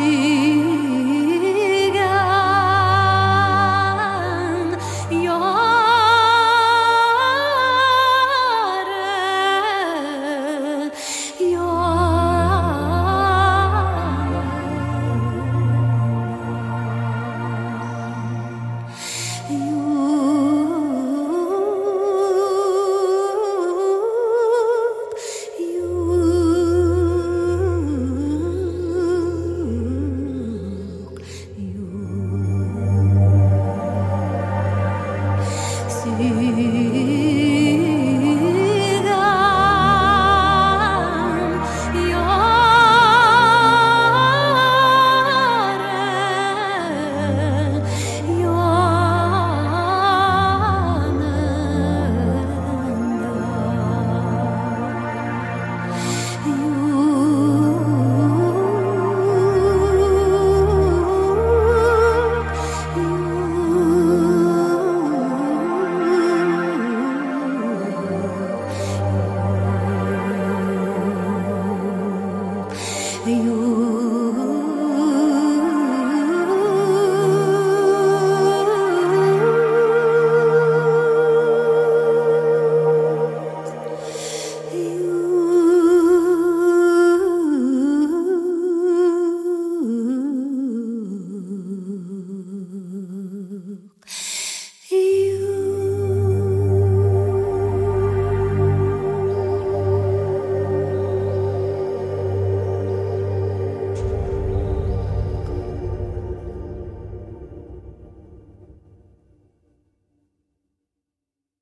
see